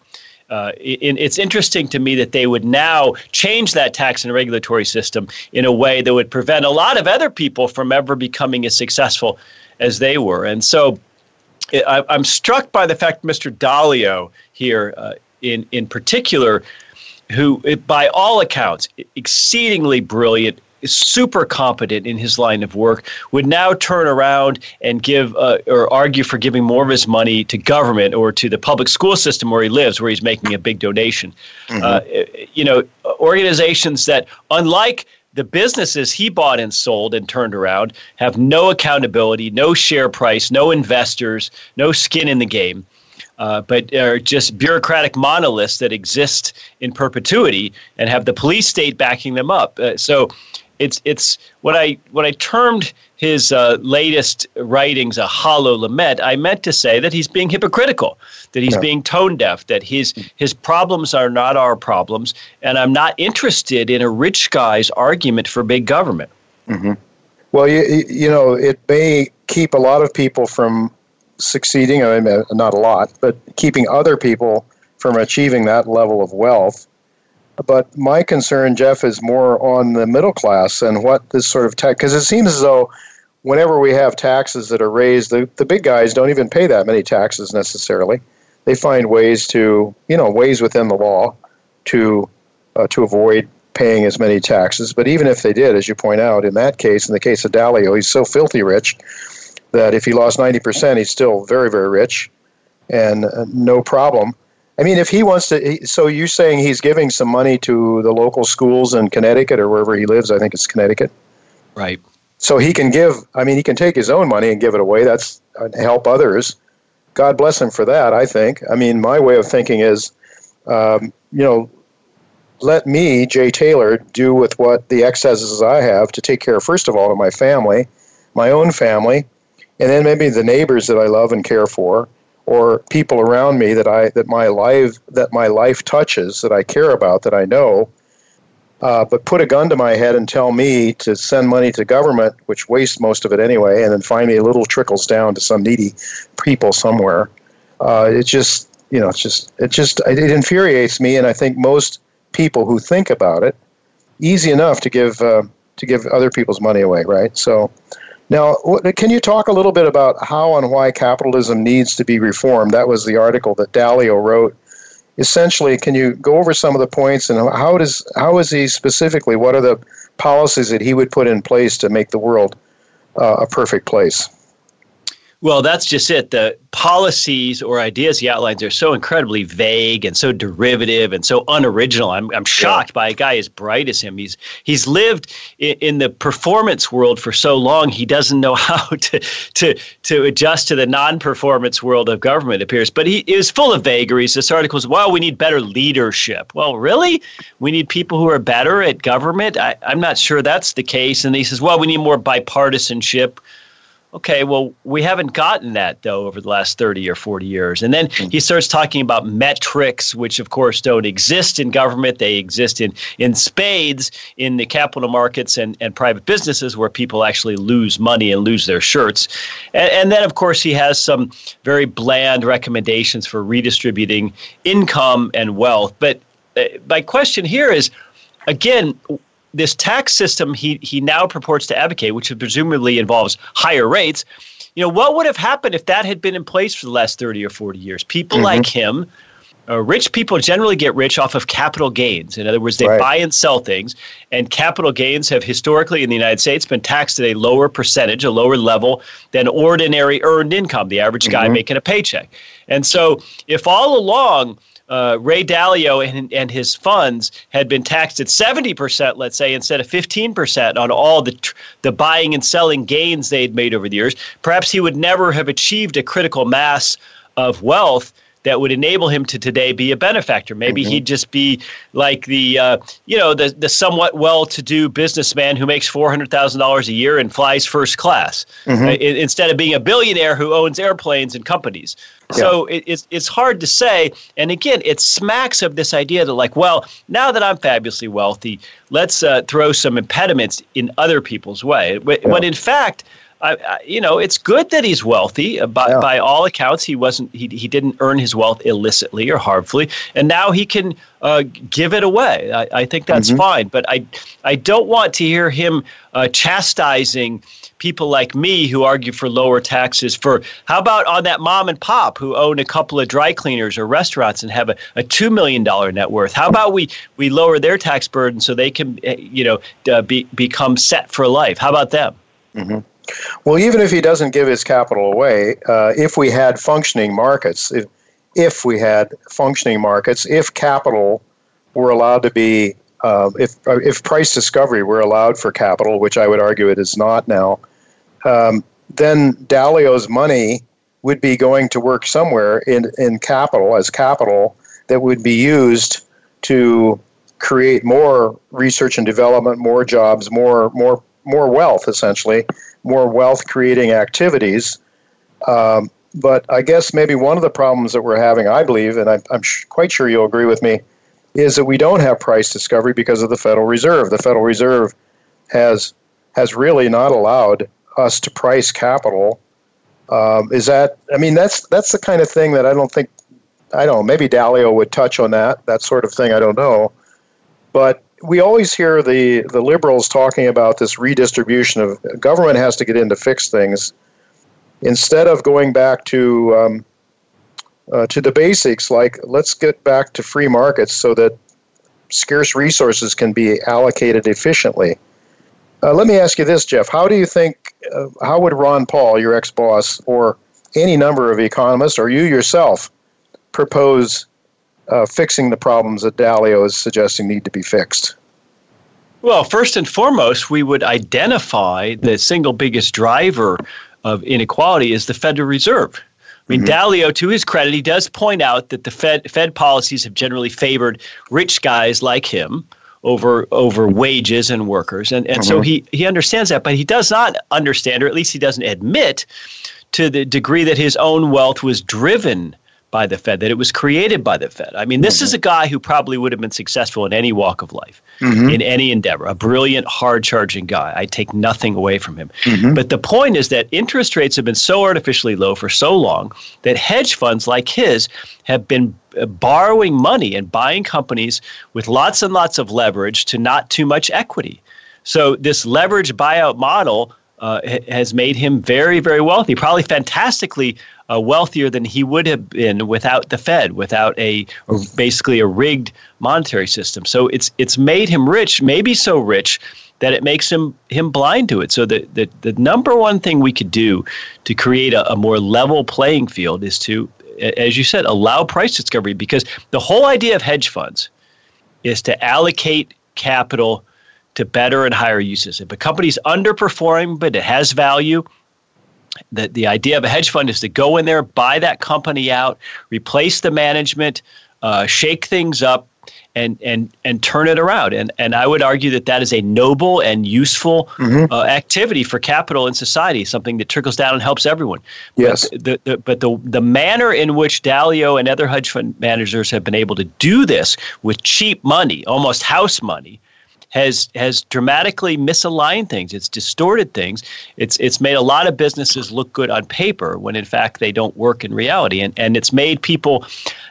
uh, it, it's interesting to me that they would now change that tax and regulatory system in a way that would prevent a lot of other people from ever becoming as successful as they were. And so I, am struck by the fact Mr. Dalio here, uh, in, in particular, who, by all accounts, exceedingly brilliant, is super competent in his line of work would now turn around and give uh, or argue for giving more of his money to government or to the public school system where he lives, where he's making a big donation. Mm-hmm. Uh, you know, organizations that, unlike the businesses he bought and sold and turned around, have no accountability, no share price, no investors, no skin in the game. Uh, but are just bureaucratic monoliths that exist in perpetuity and have the police state backing them up. Uh, so it's it's what I what I termed his uh, latest writings a hollow lament. I meant to say that he's being hypocritical, that he's yeah. being tone deaf, that his his problems are not our problems, and I'm not interested in a rich guy's argument for big government. Mm-hmm. Well, you you know it may keep a lot of people from succeeding. I mean, not a lot, but keeping other people from achieving that level of wealth but my concern, Jeff, is more on the middle class and what this sort of tax, because it seems as though whenever we have taxes that are raised, the, the big guys don't even pay that many taxes necessarily. They find ways to, you know, ways within the law to uh, to avoid paying as many taxes. But even if they did, as you point out, in that case, in the case of Dalio, he's so filthy rich that if he lost 90%, he's still very, very rich and uh, no problem. I mean, if he wants to, so you're saying he's giving some money to the local schools in Connecticut or wherever he lives. I think it's Connecticut. Right. So he can give. I mean, he can take his own money and give it away. That's uh, help others. God bless him for that. I think. I mean, my way of thinking is, um, you know, let me, Jay Taylor, do with what the excesses I have to take care, first of all, of my family, my own family, and then maybe the neighbors that I love and care for, or people around me that I that my life that my life touches, that I care about, that I know. Uh, but put a gun to my head and tell me to send money to government, which wastes most of it anyway, and then finally a little trickles down to some needy people somewhere. Uh, it just, you know, it's just, it just, it infuriates me, and I think most people who think about it, easy enough to give uh, to give other people's money away, right? So, now, can you talk a little bit about how and why capitalism needs to be reformed? That was the article that Dalio wrote. Essentially, can you go over some of the points and how does how is he specifically? What are the policies that he would put in place to make the world uh, a perfect place? Well, that's just it. The policies or ideas he outlines are so incredibly vague and so derivative and so unoriginal. I'm, I'm shocked yeah. by a guy as bright as him. He's he's lived in, in, the performance world for so long he doesn't know how to to to adjust to the non-performance world of government. Appears, but he is full of vagaries. This article is, well, we need better leadership. Well, really, we need people who are better at government. I, I'm not sure that's the case. And he says, well, we need more bipartisanship Okay, well, we haven't gotten that though over the last 30 or 40 years. And then mm-hmm. he starts talking about metrics, which of course don't exist in government. They exist in, in spades in the capital markets and, and private businesses where people actually lose money and lose their shirts. And, and then, of course, he has some very bland recommendations for redistributing income and wealth. But uh, my question here is again, this tax system he he now purports to advocate, which presumably involves higher rates, you know, what would have happened if that had been in place for the last 30 or 40 years? People mm-hmm. like him, uh, rich people generally get rich off of capital gains. In other words, they right. buy and sell things, and capital gains have historically in the United States been taxed at a lower percentage, a lower level than ordinary earned income, the average guy mm-hmm. making a paycheck. And so, if all along uh, Ray Dalio and, and his funds had been taxed at 70%, let's say, instead of 15% on all the, the buying and selling gains they'd made over the years, perhaps he would never have achieved a critical mass of wealth that would enable him to today be a benefactor. Maybe mm-hmm. he'd just be like the uh, you know the the somewhat well-to-do businessman who makes four hundred thousand dollars a year and flies first class, mm-hmm. uh, instead of being a billionaire who owns airplanes and companies. So it, it's it's hard to say. And again, it smacks of this idea that like, well, now that I'm fabulously wealthy, let's uh, throw some impediments in other people's way. When, yeah. when in fact I, I, you know, it's good that he's wealthy. Uh, by, yeah. by all accounts, he wasn't. He, he didn't earn his wealth illicitly or harmfully, and now he can uh, give it away. I, I think that's mm-hmm. fine. But I I don't want to hear him uh, chastising people like me who argue for lower taxes. For how about on that mom and pop who own a couple of dry cleaners or restaurants and have a, a two million dollar net worth? How about we we lower their tax burden so they can eh, you know uh, be, become set for life? How about them? Mm-hmm. Well, even if he doesn't give his capital away, uh, if we had functioning markets, if, if we had functioning markets, if capital were allowed to be, uh, if if price discovery were allowed for capital, which I would argue it is not now, um, then Dalio's money would be going to work somewhere in, in capital as capital that would be used to create more research and development, more jobs, more more more wealth essentially more wealth creating activities. Um, but I guess maybe one of the problems that we're having, I believe, and I, I'm sh- quite sure you'll agree with me, is that we don't have price discovery because of the Federal Reserve. The Federal Reserve has has really not allowed us to price capital. Um, is that? I mean, that's that's the kind of thing that I don't think. I don't know. Maybe Dalio would touch on that. That sort of thing. I don't know. But we always hear the, the liberals talking about this redistribution of government has to get in to fix things. Instead of going back to um, uh, to the basics like let's get back to free markets so that scarce resources can be allocated efficiently. Uh, let me ask you this jeff. How do you think uh, how would ron paul your ex-boss or any number of economists or you yourself propose uh, fixing the problems that Dalio is suggesting need to be fixed? Well, first and foremost, we would identify the single biggest driver of inequality is the Federal Reserve. I mean, mm-hmm. Dalio, to his credit, he does point out that the Fed Fed policies have generally favored rich guys like him over over wages and workers, and and mm-hmm. so he he understands that, but he does not understand, or at least he doesn't admit, to the degree that his own wealth was driven by the Fed, that it was created by the Fed. I mean, this mm-hmm. is a guy who probably would have been successful in any walk of life, mm-hmm. in any endeavor, a brilliant, hard charging guy. I take nothing away from him. Mm-hmm. But the point is that interest rates have been so artificially low for so long that hedge funds like his have been uh, borrowing money and buying companies with lots and lots of leverage to not too much equity. So, this leverage buyout model uh, has made him very, very wealthy, probably fantastically uh, wealthier than he would have been without the Fed, without a basically a rigged monetary system. So it's it's made him rich, maybe so rich that it makes him him blind to it. So the the, the number one thing we could do to create a, a more level playing field is to, as you said, allow price discovery because the whole idea of hedge funds is to allocate capital to better and higher uses. If a company's underperforming but it has value, the, the idea of a hedge fund is to go in there, buy that company out, replace the management, uh, shake things up, and and and turn it around. And and I would argue that that is a noble and useful mm-hmm. uh, activity for capital in society, something that trickles down and helps everyone. Yes. But the, the, but the the manner in which Dalio and other hedge fund managers have been able to do this with cheap money, almost house money, has has dramatically misaligned things. It's distorted things. It's it's made a lot of businesses look good on paper when in fact they don't work in reality. And and it's made people.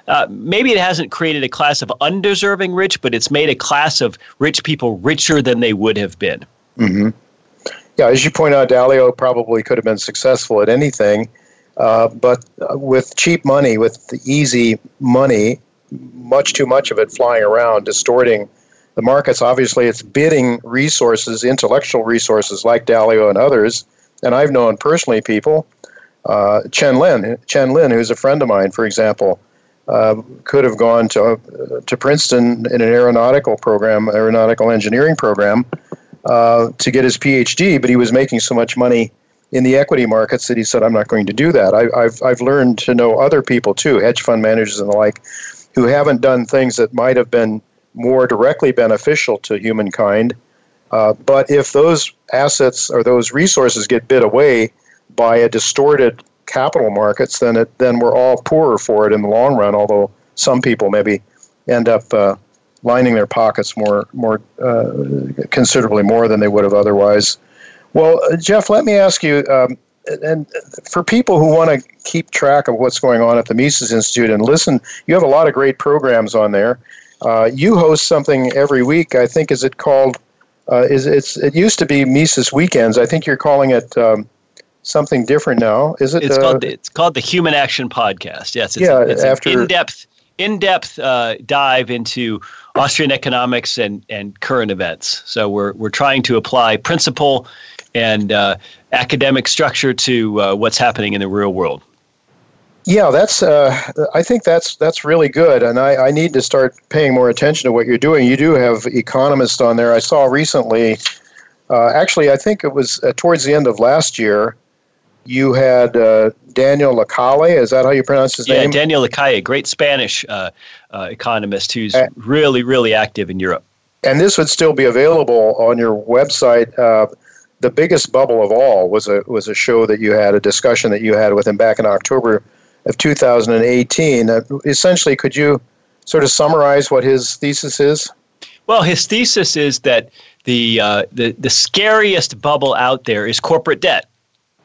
Uh, maybe it hasn't created a class of undeserving rich, but it's made a class of rich people richer than they would have been. Mm-hmm. Yeah, as you point out, Dalio probably could have been successful at anything, uh, but with cheap money, with the easy money, much too much of it flying around, distorting the markets obviously it's bidding resources, intellectual resources like Dalio and others. And I've known personally people, uh, Chen Lin, Chen Lin, who's a friend of mine, for example, uh, could have gone to uh, to Princeton in an aeronautical program, aeronautical engineering program, uh, to get his PhD, but he was making so much money in the equity markets that he said, "I'm not going to do that." I, I've I've learned to know other people too, hedge fund managers and the like, who haven't done things that might have been more directly beneficial to humankind. Uh, but if those assets or those resources get bid away by a distorted capital markets, then it then we're all poorer for it in the long run. Although some people maybe end up uh, lining their pockets more more uh, considerably more than they would have otherwise. Well, Jeff, let me ask you. Um, and for people who want to keep track of what's going on at the Mises Institute and listen, you have a lot of great programs on there. Uh, you host something every week. I think is it called? Uh, is it's it used to be Mises Weekends. I think you're calling it um, something different now. Is it? It's uh, called it's called the Human Action Podcast. Yes. It's yeah. It's after in depth in depth uh, dive into Austrian economics and and current events. So we're we're trying to apply principle and uh, academic structure to uh, what's happening in the real world. Yeah, that's. Uh, I think that's that's really good, and I, I need to start paying more attention to what you're doing. You do have economists on there. I saw recently. Uh, actually, I think it was uh, towards the end of last year. You had uh, Daniel Lacalle. Is that how you pronounce his yeah, name? Yeah, Daniel Lacalle, great Spanish uh, uh, economist who's really, really active in Europe. And this would still be available on your website the biggest bubble of all was a was a show that you had a discussion that you had with him back in October of 2018. Uh, essentially, could you sort of summarize what his thesis is? Well, his thesis is that the uh, the the scariest bubble out there is corporate debt.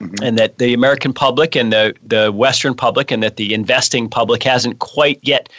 Mm-hmm. And that the American public and the, the Western public and that the investing public hasn't quite yet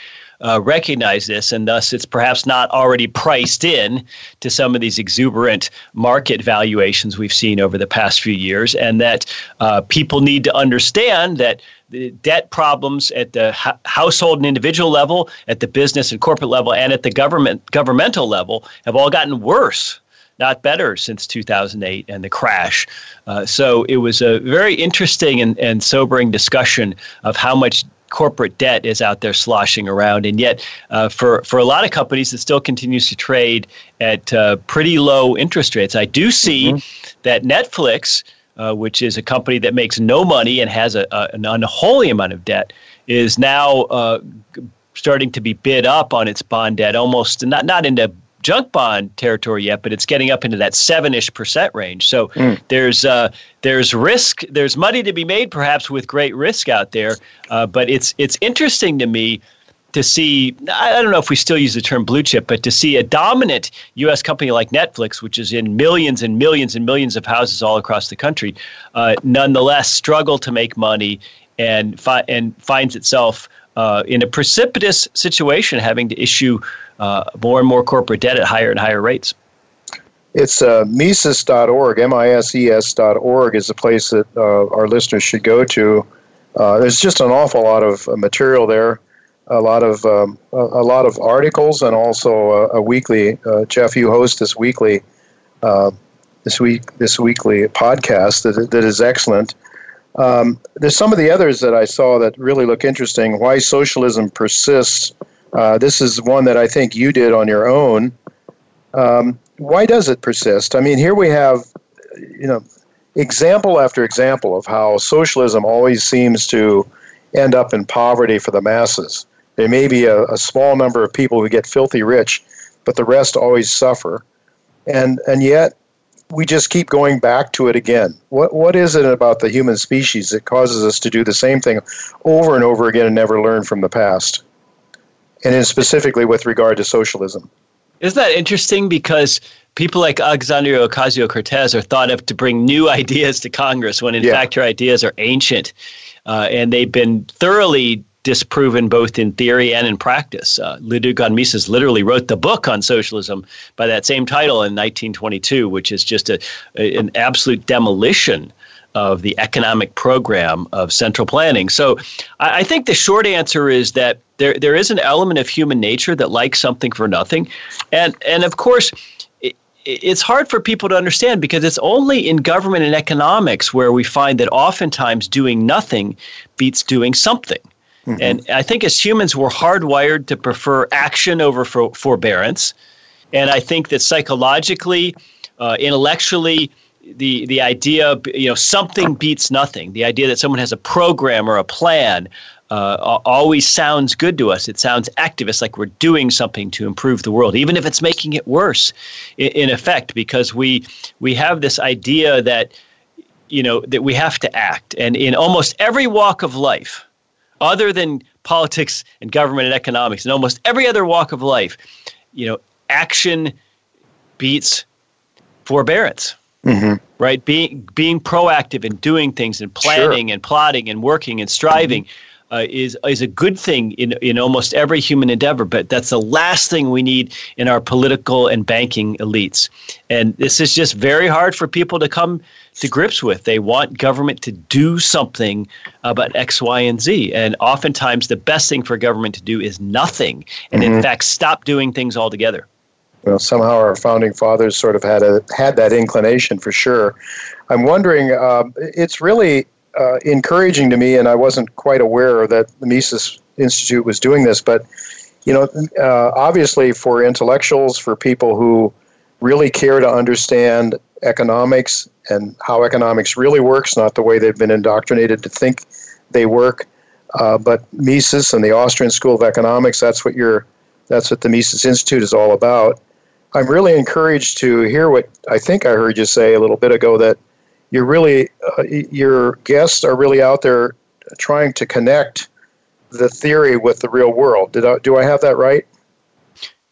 uh, recognize this, and thus it's perhaps not already priced in to some of these exuberant market valuations we've seen over the past few years, and that uh, people need to understand that the debt problems at the household and individual level, at the business and corporate level, and at the government governmental level have all gotten worse not better since 2008 and the crash. Uh, so it was a very interesting and, and sobering discussion of how much corporate debt is out there sloshing around. And yet, uh, for, for a lot of companies, it still continues to trade at uh, pretty low interest rates. I do see mm-hmm. that Netflix. uh, which is a company that makes no money and has a, a, an unholy amount of debt, is now uh, starting to be bid up on its bond debt, almost not not into junk bond territory yet, but it's getting up into that seven-ish percent range. So mm. there's uh, there's risk, there's money to be made, perhaps with great risk out there. Uh, but it's it's interesting to me to see. I don't know if we still use the term blue chip, but to see a dominant U.S. company like Netflix, which is in millions and millions and millions of houses all across the country, uh, nonetheless struggle to make money and fi- and finds itself uh, in a precipitous situation, having to issue uh, more and more corporate debt at higher and higher rates. It's uh, Mises.org, M-I-S-E-S.org is the place that uh, our listeners should go to. Uh, there's just an awful lot of uh, material there, a lot of um, a, lot of articles, and also a, weekly. Jeff, you host this weekly this week this weekly podcast that that is excellent. Um, there's some of the others that I saw that really look interesting. Why socialism persists. Uh, this is one that I think you did on your own. Um, why does it persist? I mean, here we have, you know, example after example of how socialism always seems to end up in poverty for the masses. There may be a, a small number of people who get filthy rich, but the rest always suffer. And and yet we just keep going back to it again. What what is it about the human species that causes us to do the same thing over and over again and never learn from the past? And then specifically with regard to socialism. Isn't that interesting? Because people like Alexandria Ocasio Cortez are thought of to bring new ideas to Congress when in yeah. fact her ideas are ancient. Uh, and they've been thoroughly disproven both in theory and in practice. Uh, von Mises literally wrote the book on socialism by that same title in 1922, which is just a, a, an absolute demolition of the economic program of central planning. So I, I think the short answer is that there, there is an element of human nature that likes something for nothing. And, and of course, it's hard for people to understand because it's only in government and economics where we find that oftentimes doing nothing beats doing something. Mm-hmm. And I think as humans, we're hardwired to prefer action over for, forbearance. And I think that psychologically, uh, intellectually, the the idea you know something beats nothing. The idea that someone has a program or a plan uh, always sounds good to us. It sounds activist, like we're doing something to improve the world, even if it's making it worse. In, in effect, because we we have this idea that you know that we have to act, and in almost every walk of life, other than politics and government and economics, in almost every other walk of life, you know, action beats forbearance. Mm-hmm. Right, being being proactive and doing things and planning sure. and plotting and working and striving mm-hmm. Uh, is is a good thing in in almost every human endeavor. But that's the last thing we need in our political and banking elites. And this is just very hard for people to come to grips with. They want government to do something about X, Y, and Z. And oftentimes, the best thing for government to do is nothing, and mm-hmm. in fact, stop doing things altogether. Well, somehow our founding fathers sort of had a had that inclination for sure. I'm wondering. Uh, it's really uh, encouraging to me, and I wasn't quite aware that the Mises Institute was doing this, but you know, uh, obviously for intellectuals, for people who really care to understand economics and how economics really works, not the way they've been indoctrinated to think they work. Uh, but Mises and the Austrian School of Economics, that's what your that's what the Mises Institute is all about. I'm really encouraged to hear what I think I heard you say a little bit ago that you're really uh, your guests are really out there trying to connect the theory with the real world. Did I, do I have that right?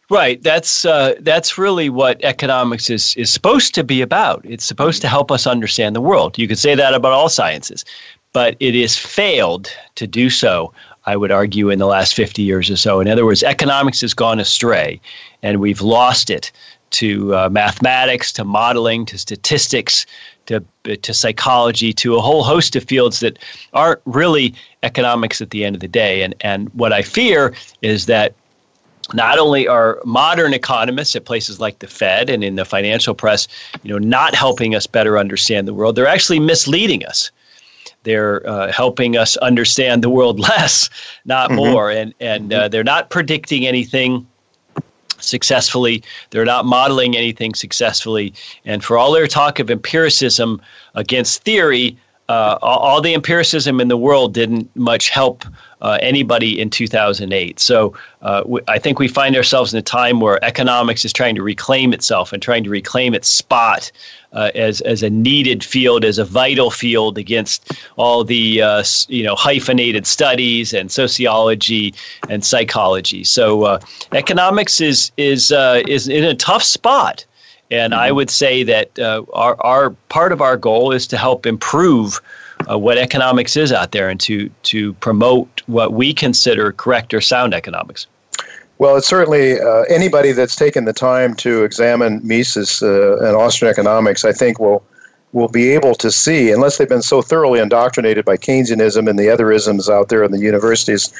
Right. That's uh, that's really what economics is is supposed to be about. It's supposed to help us understand the world. You could say that about all sciences, but it has failed to do so. I would argue in the last 50 years or so. In other words, economics has gone astray, and we've lost it to uh, mathematics, to modeling, to statistics, to to psychology, to a whole host of fields that aren't really economics at the end of the day. And and what I fear is that not only are modern economists at places like the Fed and in the financial press, you know, not helping us better understand the world, they're actually misleading us. They're uh, helping us understand the world less, not mm-hmm. more, and and uh, they're not predicting anything successfully. They're not modeling anything successfully. And for all their talk of empiricism against theory, uh, all the empiricism in the world didn't much help uh, anybody in 2008. So uh, w- I think we find ourselves in a time where economics is trying to reclaim itself and trying to reclaim its spot uh, as as a needed field, as a vital field against all the uh, you know hyphenated studies and sociology and psychology. So uh, economics is is uh, is in a tough spot. And I mm-hmm. would say that uh, our, our part of our goal is to help improve uh, what economics is out there and to to promote what we consider correct or sound economics. Well, it's certainly uh, anybody that's taken the time to examine Mises uh, and Austrian economics, I think, will will be able to see, unless they've been so thoroughly indoctrinated by Keynesianism and the other isms out there in the universities,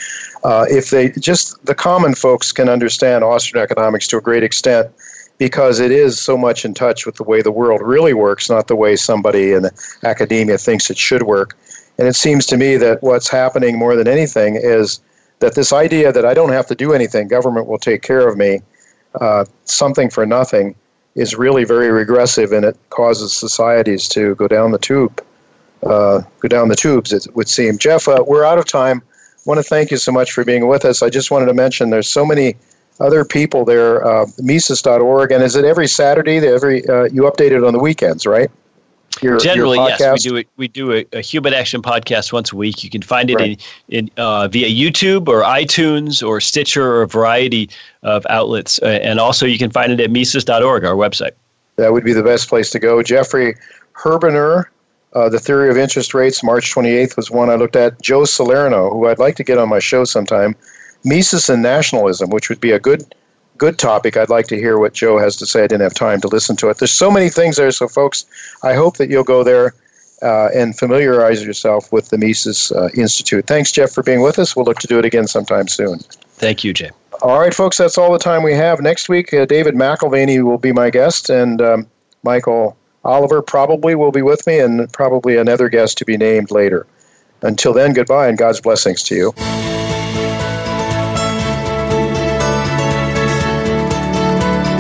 uh, if they just the common folks can understand Austrian economics to a great extent because it is so much in touch with the way the world really works, not the way somebody in academia thinks it should work. And it seems to me that what's happening more than anything is that this idea that I don't have to do anything, government will take care of me, uh, something for nothing, is really very regressive and it causes societies to go down the tube. Uh, go down the tubes, it would seem. Jeff, uh, we're out of time. I want to thank you so much for being with us. I just wanted to mention there's so many other people there, uh, Mises.org, and is it every Saturday? Every uh, you update it on the weekends, right? Your, Generally, your yes, we do it. We do a, a, human action podcast once a week. You can find it right. in, in uh, via YouTube or iTunes or Stitcher or a variety of outlets, uh, and also you can find it at Mises.org, our website. That would be the best place to go. Jeffrey Herbener, uh, The Theory of Interest Rates, March 28th was one I looked at. Joe Salerno, who I'd like to get on my show sometime, Mises and nationalism, which would be a good good topic. I'd like to hear what Joe has to say. I didn't have time to listen to it. There's so many things there, so folks, I hope that you'll go there uh, and familiarize yourself with the Mises uh, Institute. Thanks, Jeff, for being with us. We'll look to do it again sometime soon. Thank you, Jay. All right, folks, that's all the time we have. Next week, uh, David McAlvany will be my guest, and um, Michael Oliver probably will be with me, and probably another guest to be named later. Until then, goodbye, and God's blessings to you.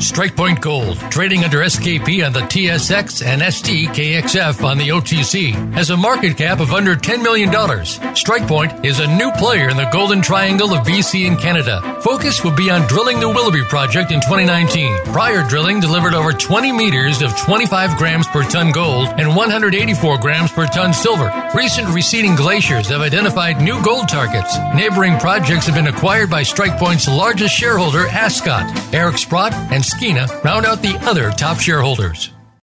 StrikePoint Gold, trading under SKP on the TSX and STKXF on the OTC, has a market cap of under $10 million. StrikePoint is a new player in the Golden Triangle of BC and Canada. Focus will be on drilling the Willoughby project in 2019. Prior drilling delivered over 20 meters of 25 grams per ton gold and 184 grams per ton silver. Recent receding glaciers have identified new gold targets. Neighboring projects have been acquired by StrikePoint's largest shareholder, Ascot. Eric Sprott and Skeena round out the other top shareholders.